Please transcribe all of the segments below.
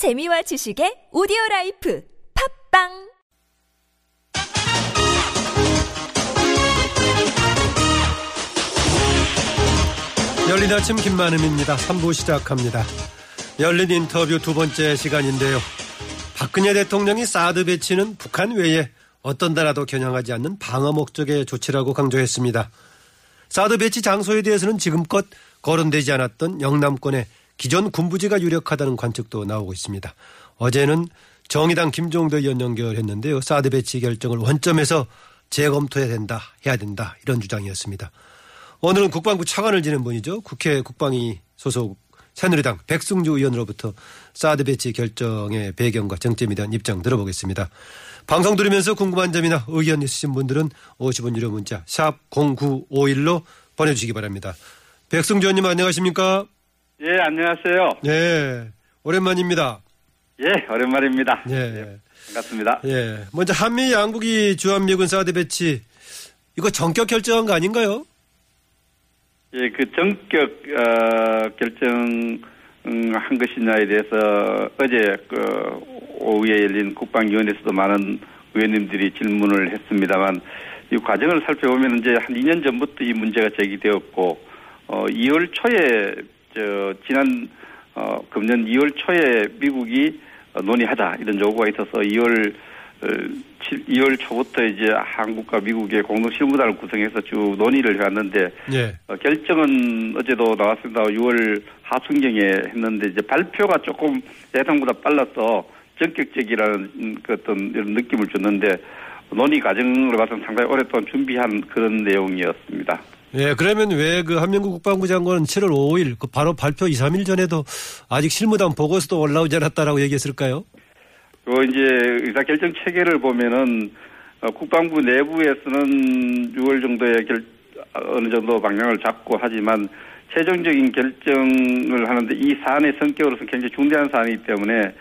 재미와 지식의 오디오 라이프 팟빵 열린 아침 김만흠입니다. 3부 시작합니다. 열린 인터뷰 두 번째 시간인데요. 박근혜 대통령이 사드 배치는 북한 외에 어떤 나라도 겨냥하지 않는 방어 목적의 조치라고 강조했습니다. 사드 배치 장소에 대해서는 지금껏 거론되지 않았던 영남권의 기존 군부지가 유력하다는 관측도 나오고 있습니다. 어제는 정의당 김종대 의원 연결했는데요. 사드 배치 결정을 원점에서 재검토해야 된다, 해야 된다 이런 주장이었습니다. 오늘은 국방부 차관을 지낸 분이죠. 국회 국방위 소속 새누리당 백승주 의원으로부터 사드 배치 결정의 배경과 정점에 대한 입장 들어보겠습니다. 방송 들으면서 궁금한 점이나 의견 있으신 분들은 50원 유료 문자 샵 0951로 보내주시기 바랍니다. 백승주 의원님 안녕하십니까? 예, 안녕하세요. 네, 오랜만입니다. 예, 오랜만입니다. 예. 반갑습니다. 예. 먼저 한미 양국이 주한미군 사드 배치 이거 전격 결정한 거 아닌가요? 예, 그 전격 어, 결정 한 것이냐에 대해서 어제 그 오후에 열린 국방위원회에서도 많은 의원님들이 질문을 했습니다만 이 과정을 살펴보면 이제 한 2년 전부터 이 문제가 제기되었고 어 2월 초에 저 지난 어 금년 2월 초에 미국이 논의하자 이런 요구가 있어서 2월 2월 초부터 이제 한국과 미국의 공동 실무단을 구성해서 쭉 논의를 해왔는데 예. 어, 결정은 어제도 나왔습니다. 6월 하순경에 했는데 이제 발표가 조금 예상보다 빨라서 전격적이라는 그 어떤 이런 느낌을 줬는데 논의 과정으로 봐서는 상당히 오랫동안 준비한 그런 내용이었습니다. 예, 그러면 왜 그 한명국 국방부 장관은 7월 5일 그 바로 발표 2, 3일 전에도 아직 실무단 보고서도 올라오지 않았다라고 얘기했을까요? 그 이제 의사 결정 체계를 보면은 어, 국방부 내부에서는 6월 정도에 결 어느 정도 방향을 잡고 하지만 최종적인 결정을 하는데 이 사안의 성격으로서 굉장히 중대한 사안이기 때문에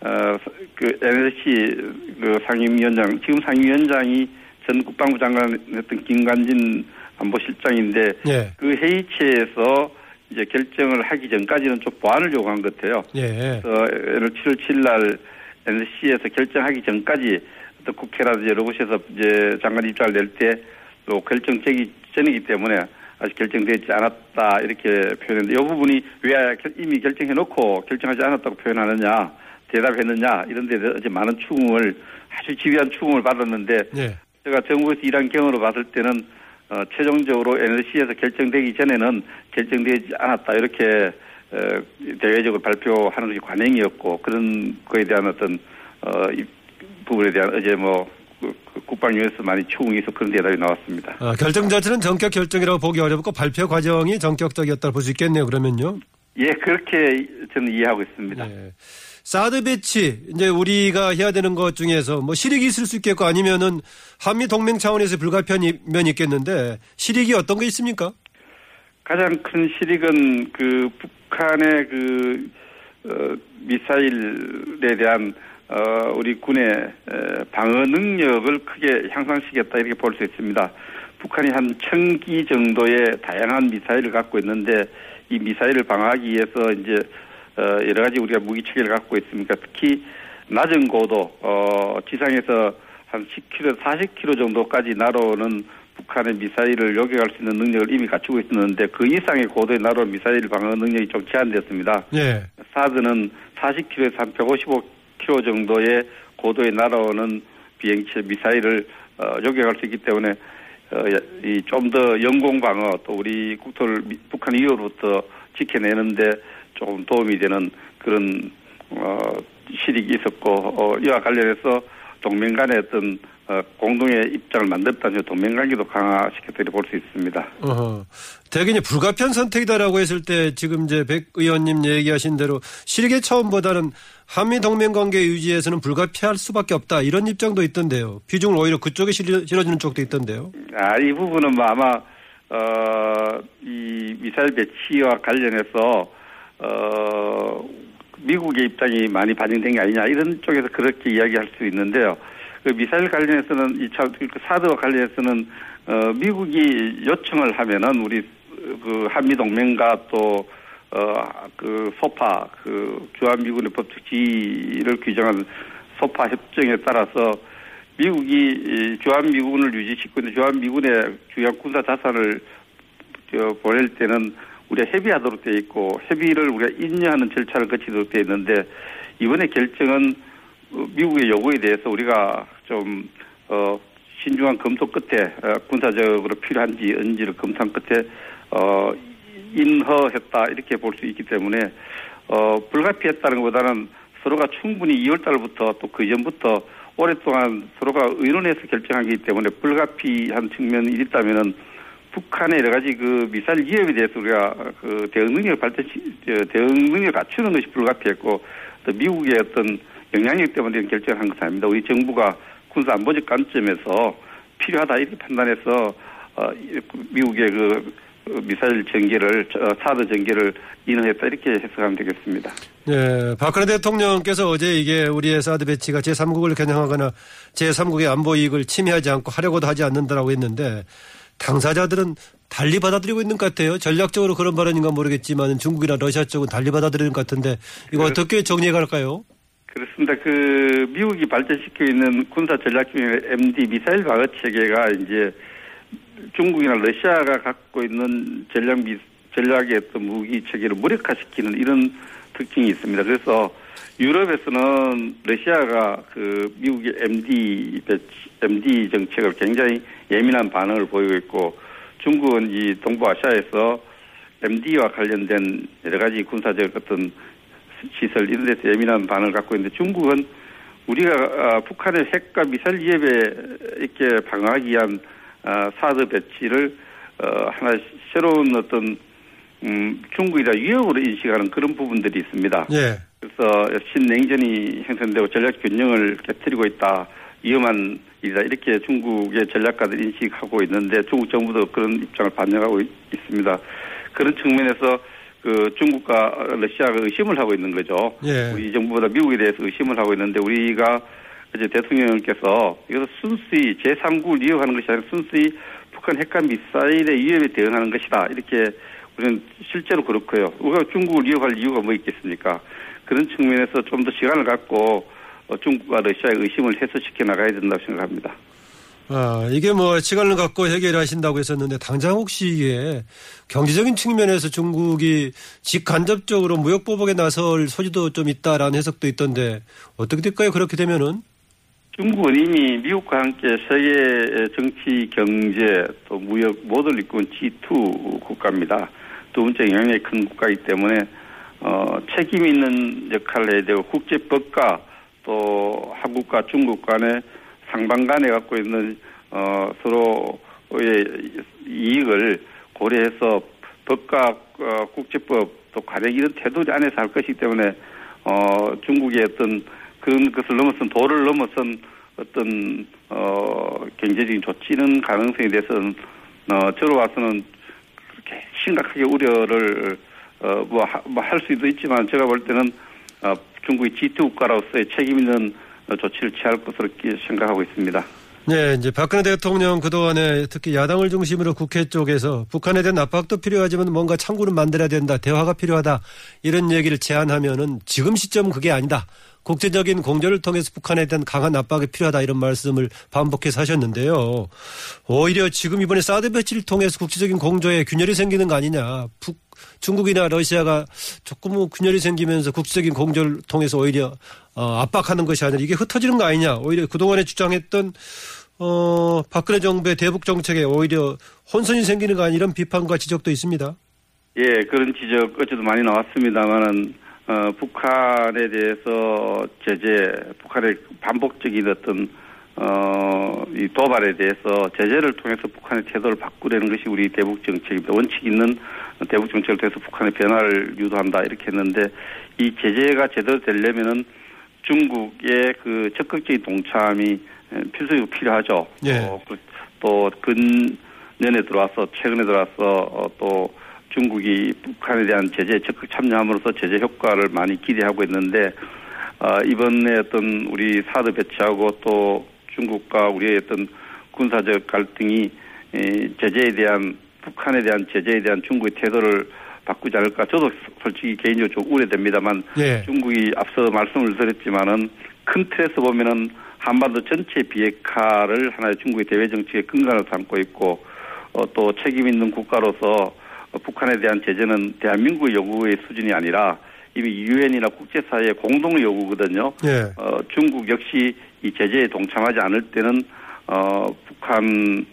어그 NSC 그 상임위원장 지금 상임위원장이 전 국방부 장관했던 김관진 안보실장인데 예. 그 회의체에서 이제 결정을 하기 전까지는 좀 보완을 요구한 것 같아요. 예. 그래서 7월 7일 날 NC에서 결정하기 전까지 또 국회라든지 여러 곳에서 이제 장관 입장을 낼 때 또 결정되기 전이기 때문에 아직 결정되지 않았다 이렇게 표현했는데 이 부분이 왜 이미 결정해 놓고 결정하지 않았다고 표현하느냐 대답했느냐 이런 데 대해서 많은 추궁을 아주 집요한 추궁을 받았는데 예. 제가 정부에서 일한 경우로 봤을 때는 어, 최종적으로 NLC에서 결정되기 전에는 결정되지 않았다 이렇게 어, 대외적으로 발표하는 것이 관행이었고 그런 거에 대한 어떤 어, 이 부분에 대한 어제 뭐 그, 그 국방위에서 많이 추궁이 있어 그런 대답이 나왔습니다. 아, 결정 자체는 전격 결정이라고 보기 어렵고 발표 과정이 전격적이었다고 볼 수 있겠네요. 그러면요. 예, 그렇게 저는 이해하고 있습니다. 예. 사드 배치 이제 우리가 해야 되는 것 중에서 뭐 실익이 있을 수 있겠고 아니면은 한미 동맹 차원에서 불가피한 면이 있겠는데 실익이 어떤 게 있습니까? 가장 큰 실익은 그 북한의 그 어, 미사일에 대한 어, 우리 군의 에, 방어 능력을 크게 향상시켰다 이렇게 볼 수 있습니다. 북한이 한 천 기 정도의 다양한 미사일을 갖고 있는데 이 미사일을 방어하기 위해서 이제 어, 여러 가지 우리가 무기 체계를 갖고 있습니까? 특히 낮은 고도 어, 지상에서 한 10km, 40km 정도까지 날아오는 북한의 미사일을 요격할 수 있는 능력을 이미 갖추고 있었는데 그 이상의 고도에 날아오는 미사일 방어 능력이 좀 제한됐습니다. 예. 사드는 40km에서 한 155km 정도의 고도에 날아오는 비행체 미사일을 어, 요격할 수 있기 때문에 어, 좀더 영공 방어 또 우리 국토를 미, 북한 이후로부터 지켜내는데 조금 도움이 되는 그런 어, 실익이 있었고 어, 이와 관련해서 동맹 간의 어떤 어, 공동의 입장을 만들었다는 동맹 관계도 강화시켰다고 볼 수 있습니다. 어허. 대개 이제 불가피한 선택이다라고 했을 때 지금 이제 백 의원님 얘기하신 대로 실익의 차원보다는 한미 동맹 관계 유지에서는 불가피할 수밖에 없다 이런 입장도 있던데요. 비중을 오히려 그쪽에 실어, 실어주는 쪽도 있던데요. 아, 이 부분은 뭐 아마 어, 이 미사일 배치와 관련해서 어, 미국의 입장이 많이 반영된 게 아니냐 이런 쪽에서 그렇게 이야기할 수 있는데요. 그 미사일 관련해서는 이차 그 사드와 관련해서는 어, 미국이 요청을 하면은 우리 그 한미 동맹과 또 어 그 소파 그 주한미군의 법적 지위를 규정한 소파 협정에 따라서 미국이 주한미군을 유지시키고 있는 주한미군의 주요 군사 자산을 보낼 때는 우리가 협의하도록 되어 있고 협의를 우리가 인정하는 절차를 거치도록 되어 있는데 이번에 결정은 어, 미국의 요구에 대해서 우리가 좀 어, 신중한 검토 끝에 어, 군사적으로 필요한지 언지를 검토한 끝에 어, 인허했다 이렇게 볼 수 있기 때문에 어, 불가피했다는 것보다는 서로가 충분히 2월 달부터 또 그 전부터 오랫동안 서로가 의논해서 결정하기 때문에 불가피한 측면이 있다면은 북한의 여러 가지 그 미사일 위협에 대해서 우리가 그 대응 능력 발전, 대응 능력 갖추는 것이 불가피했고 또 미국의 어떤 영향력 때문에 결정을 한 것은 아닙니다. 우리 정부가 군사 안보적 관점에서 필요하다 이렇게 판단해서 어, 미국의 그 미사일 전개를 사드 전개를 인허했다 이렇게 해석하면 되겠습니다. 네, 박근혜 대통령께서 어제 이게 우리의 사드 배치가 제3국을 겨냥하거나 제3국의 안보 이익을 침해하지 않고 하려고도 하지 않는다라고 했는데 당사자들은 달리 받아들이고 있는 것 같아요. 전략적으로 그런 발언인가 모르겠지만 중국이나 러시아 쪽은 달리 받아들이는 것 같은데 이거 어떻게 정리해 갈까요? 그렇습니다. 그 미국이 발전시켜 있는 군사 전략 중에 MD 미사일 방어 체계가 이제 중국이나 러시아가 갖고 있는 전략 미 전략의 어떤 무기 체계를 무력화시키는 이런 특징이 있습니다. 그래서 유럽에서는 러시아가 그 미국의 MD MD 정책을 굉장히 예민한 반응을 보이고 있고 중국은 이 동부아시아에서 MD와 관련된 여러 가지 군사적 어떤 시설 이런 데서 예민한 반응을 갖고 있는데 중국은 우리가 아, 북한의 핵과 미사일 위협에 이렇게 방어하기 위한 아, 사드 배치를 어, 하나 새로운 어떤 음, 중국이다 위협으로 인식하는 그런 부분들이 있습니다. 예. 그래서 신냉전이 형성되고 전략 균형을 깨뜨리고 있다. 위험한 일이다. 이렇게 중국의 전략가들 인식하고 있는데 중국 정부도 그런 입장을 반영하고 있습니다. 그런 측면에서 그 중국과 러시아가 의심을 하고 있는 거죠. 예. 우리 정부보다 미국에 대해서 의심을 하고 있는데 우리가 이제 대통령께서 이것을 순수히 제3국을 이용하는 것이 아니라 순수히 북한 핵과 미사일의 위협에 대응하는 것이다. 이렇게 우리는 실제로 그렇고요. 우리가 중국을 이용할 이유가 뭐 있겠습니까? 그런 측면에서 좀 더 시간을 갖고 어, 중국과 러시아의 의심을 해소시켜 나가야 된다고 생각합니다. 아, 이게 뭐 시간을 갖고 해결하신다고 했었는데 당장 혹시 이게 경제적인 측면에서 중국이 직간접적으로 무역 보복에 나설 소지도 좀 있다라는 해석도 있던데 어떻게 될까요? 그렇게 되면은? 중국은 이미 미국과 함께 세계 정치, 경제, 또 무역 모두를 이끈 G2 국가입니다. 두 번째 영향력이 큰 국가이기 때문에 어, 책임 있는 역할을 해야 되고 국제법과 또 한국과 중국 간에 상방 간에 갖고 있는 어, 서로의 이익을 고려해서 법과 어, 국제법 또 관행 이런 태도 안에서 할 것이기 때문에 어, 중국의 어떤 그런 것을 넘어선 도를 넘어선 어떤 어, 경제적인 조치는 가능성에 대해서는 어, 저로 와서는 심각하게 우려를 어, 뭐, 뭐, 할 수도 있지만 제가 볼 때는, 어, 중국이 G2 국가로서의 책임 있는 조치를 취할 것으로 생각하고 있습니다. 네, 이제 박근혜 대통령 그동안에 특히 야당을 중심으로 국회 쪽에서 북한에 대한 압박도 필요하지만 뭔가 창구는 만들어야 된다, 대화가 필요하다, 이런 얘기를 제안하면은 지금 시점은 그게 아니다. 국제적인 공조를 통해서 북한에 대한 강한 압박이 필요하다 이런 말씀을 반복해서 하셨는데요. 오히려 지금 이번에 사드 배치를 통해서 국제적인 공조에 균열이 생기는 거 아니냐. 북, 중국이나 러시아가 조금 균열이 생기면서 국제적인 공조를 통해서 오히려 어, 압박하는 것이 아니라 이게 흩어지는 거 아니냐. 오히려 그동안에 주장했던 어, 박근혜 정부의 대북 정책에 오히려 혼선이 생기는 거 아니 이런 비판과 지적도 있습니다. 예, 그런 지적 어제도 많이 나왔습니다만은 어, 북한에 대해서 제재, 북한의 반복적인 어떤 어, 이 도발에 대해서 제재를 통해서 북한의 태도를 바꾸려는 것이 우리 대북 정책입니다. 원칙 있는 대북 정책을 통해서 북한의 변화를 유도한다 이렇게 했는데 이 제재가 제대로 되려면은 중국의 그 적극적인 동참이 필수적으로 필요하죠. 예. 어, 그, 또 근년에 들어와서 최근에 들어와서 어, 또 중국이 북한에 대한 제재에 적극 참여함으로써 제재 효과를 많이 기대하고 있는데 어, 이번에 어떤 우리 사드 배치하고 또 중국과 우리의 어떤 군사적 갈등이 에, 제재에 대한 북한에 대한 제재에 대한 중국의 태도를 바꾸지 않을까. 저도 솔직히 개인적으로 좀 우려됩니다만 예. 중국이 앞서 말씀을 드렸지만은 큰 틀에서 보면은 한반도 전체 비핵화를 하나의 중국의 대외 정책의 근간을 삼고 있고 어, 또 책임 있는 국가로서 어, 북한에 대한 제재는 대한민국의 요구의 수준이 아니라 이미 유엔이나 국제사회의 공동 요구거든요. 예. 어, 중국 역시 이 제재에 동참하지 않을 때는 어, 북한을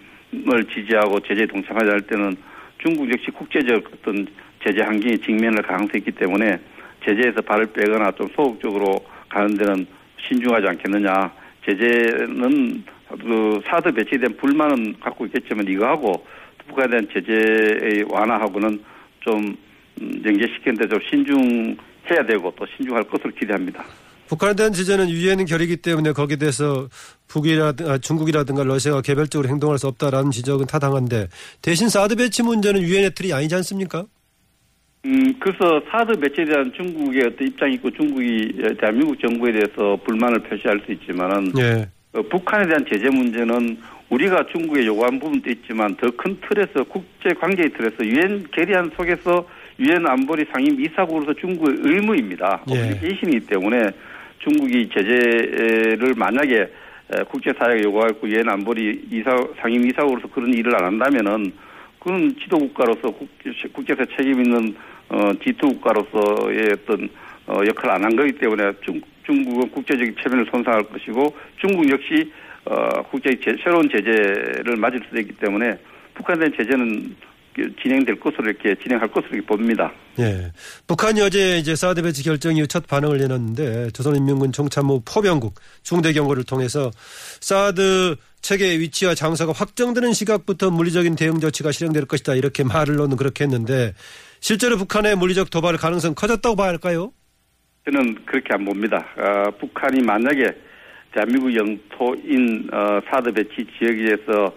지지하고 제재에 동참하지 않을 때는 중국 역시 국제적 어떤 제재 환경에 직면할 가능성이 있기 때문에 제재에서 발을 빼거나 좀 소극적으로 가는 데는 신중하지 않겠느냐. 제재는 그 사드 배치된 불만은 갖고 있겠지만 이거하고 북한에 대한 제재의 완화하고는 좀 음, 연계시키는데 좀 신중 해야 되고 또 신중할 것으로 기대합니다. 북한에 대한 제재는 유엔 결의이기 때문에 거기에 대해서 북이라든가 중국이라든가 러시아가 개별적으로 행동할 수 없다라는 지적은 타당한데 대신 사드 배치 문제는 유엔의 틀이 아니지 않습니까? 음, 그래서 사드 배치에 대한 중국의 어떤 입장이 있고 중국이 대한민국 정부에 대해서 불만을 표시할 수 있지만은 예. 어, 북한에 대한 제재 문제는 우리가 중국에 요구한 부분도 있지만 더 큰 틀에서 국제 관계의 틀에서 유엔 결의안 속에서 유엔 안보리 상임 이사국으로서 중국의 의무입니다. 예. 오블리게이션이기 때문에 중국이 제재를 만약에 에, 국제사회가 요구하고 유엔 안보리 이사 상임 이사국으로서 그런 일을 안 한다면은 그건 지도 국가로서 국제, 국제사 책임 있는 어, G2 국가로서의 어떤 어, 역할을 안 한 거기 때문에 중, 중국은 국제적인 체면을 손상할 것이고 중국 역시 어, 국제 제, 새로운 제재를 맞을 수도 있기 때문에 북한에 대한 제재는 진행될 것으로 이렇게 진행할 것으로 봅니다. 예. 북한이 어제 이제 사드 배치 결정 이후 첫 반응을 내놨는데 조선인민군 총참모 포병국 중대 경고를 통해서 사드 체계의 위치와 장소가 확정되는 시각부터 물리적인 대응 조치가 실행될 것이다 이렇게 말을 놓는 그렇게 했는데 실제로 북한의 물리적 도발 가능성 커졌다고 봐야 할까요? 저는 그렇게 안 봅니다. 어, 북한이 만약에 대한민국 영토인 어, 사드 배치 지역에서 어,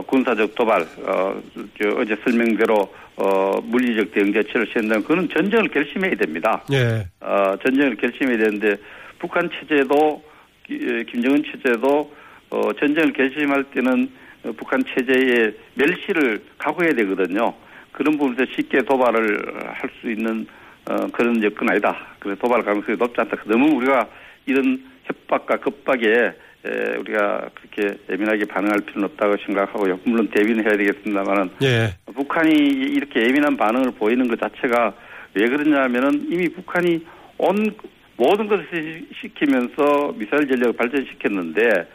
군사적 도발, 어, 저 어제 설명대로 어, 물리적 대응 조치를 시행한다면 그는 전쟁을 결심해야 됩니다. 예. 어, 전쟁을 결심해야 되는데 북한 체제도 기- 에, 김정은 체제도 어, 전쟁을 결심할 때는 어, 북한 체제의 멸시를 각오해야 되거든요. 그런 부분에서 쉽게 도발을 할 수 있는 어, 그런 여건 아니다. 그래서 도발 가능성이 높지 않다. 너무 우리가 이런 협박과 겁박에 에, 우리가 그렇게 예민하게 반응할 필요는 없다고 생각하고요. 물론 대비는 해야 되겠습니다만은 예. 북한이 이렇게 예민한 반응을 보이는 것 자체가 왜 그러냐면은 이미 북한이 온 모든 것을 시- 시키면서 미사일 전략을 발전시켰는데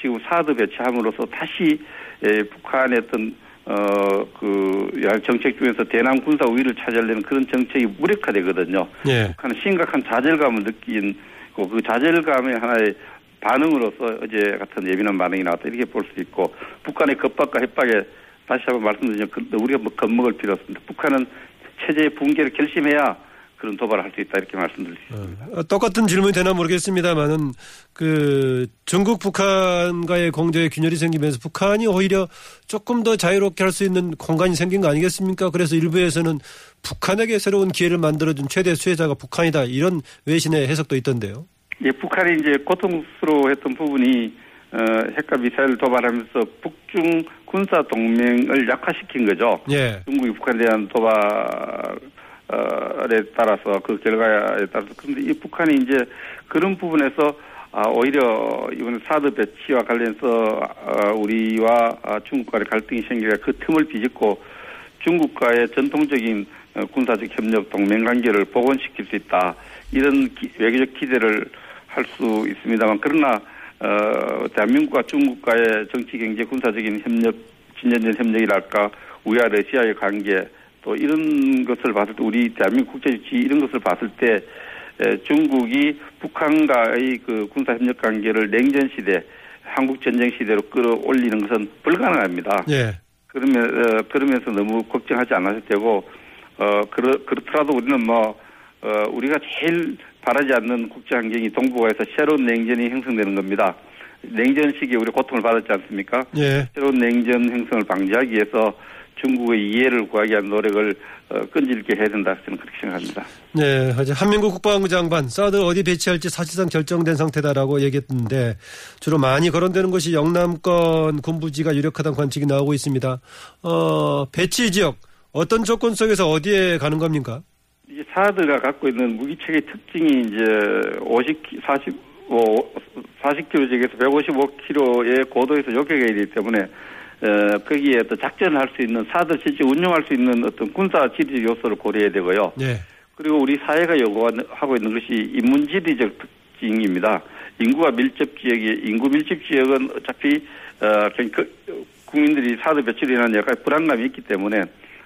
지금 사드 배치함으로써 다시 에, 북한의 어떤 어그 정책 중에서 대남 군사 우위를 차지하려는 그런 정책이 무력화되거든요. 예. 북한은 심각한 좌절감을 느낀 그, 그 좌절감의 하나의 반응으로서 어제 같은 예민한 반응이 나왔다 이렇게 볼 수 있고 북한의 겁박과 협박에 다시 한번 말씀드리면 그- 우리가 뭐 겁먹을 필요 없습니다. 북한은 체제의 붕괴를 결심해야 그런 도발을 할 수 있다 이렇게 말씀드릴 수 있습니다. 어, 똑같은 질문이 되나 모르겠습니다만은 그 중국 북한과의 공조의 균열이 생기면서 북한이 오히려 조금 더 자유롭게 할 수 있는 공간이 생긴 거 아니겠습니까? 그래서 일부에서는 북한에게 새로운 기회를 만들어준 최대 수혜자가 북한이다 이런 외신의 해석도 있던데요. 예, 북한이 이제 고통스러워했던 부분이 어, 핵과 미사일 도발하면서 북중 군사 동맹을 약화시킨 거죠. 예. 중국이 북한에 대한 도발에 따라서 그 결과에 따라서 그런데 이 북한이 이제 그런 부분에서 아, 오히려 이번 사드 배치와 관련해서 아, 우리와 아, 중국과의 갈등이 생기가 그 틈을 비집고 중국과의 전통적인 어, 군사적 협력 동맹 관계를 복원시킬 수 있다 이런 기- 외교적 기대를 할 수 있습니다만 그러나 어, 대한민국과 중국과의 정치 경제 군사적인 협력 진전된 협력이랄까 우리와 러시아의 관계 또 이런 것을 봤을 때 우리 대한민국 국제주치 이런 것을 봤을 때 에, 중국이 북한과의 그 군사 협력 관계를 냉전 시대 한국 전쟁 시대로 끌어올리는 것은 불가능합니다. 예. 그러면 어, 그러면서 너무 걱정하지 않아도 되고 어 그렇 그렇더라도 우리는 뭐 어, 우리가 제일 바라지 않는 국제 환경이 동북아에서 새로운 냉전이 형성되는 겁니다. 냉전 시기에 우리 고통을 받았지 않습니까? 예. 새로운 냉전 형성을 방지하기 위해서 중국의 이해를 구하기 위한 노력을 어, 끈질게 해야 된다 저는 그렇게 생각합니다. 네, 어제 한민국 국방부 장관 사드 어디 배치할지 사실상 결정된 상태다라고 얘기했는데 주로 많이 거론되는 것이 영남권 군부지가 유력하다는 관측이 나오고 있습니다. 어, 배치 지역 어떤 조건 속에서 어디에 가는 겁니까? 사드가 갖고 있는 무기체계 특징이 이제 50, 40, 어, 40km에서 155km의 고도에서 요격이 되기 때문에 어, 거기에 또 작전을 할수 있는 사드 실제 운용할 수 있는 어떤 군사 지리 요소를 고려해야 되고요. 예. 그리고 우리 사회가 요구하고 있는 것이 인문지리적 특징입니다. 인구가 밀접 지역이 인구 밀집 지역은 어차피 어, 그, 국민들이 사드 배출이라는 약간 불안감이 있기 때문에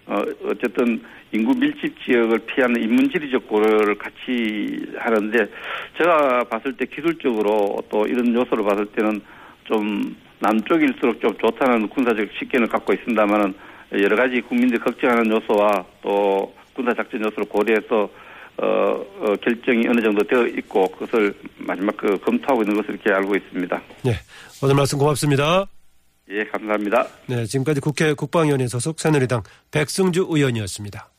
어, 어쨌든 인구 밀집 지역을 피하는 인문지리적 고려를 같이 하는데 제가 봤을 때 기술적으로 또 이런 요소를 봤을 때는 좀 남쪽일수록 좀 좋다는 군사적 식견을 갖고 있습니다만은 여러 가지 국민들이 걱정하는 요소와 또 군사작전 요소를 고려해서 어, 어, 결정이 어느 정도 되어 있고 그것을 마지막 그 검토하고 있는 것을 이렇게 알고 있습니다. 예. 오늘 말씀 고맙습니다. 예, 감사합니다. 네, 지금까지 국회 국방위원회 소속 새누리당 백승주 의원이었습니다.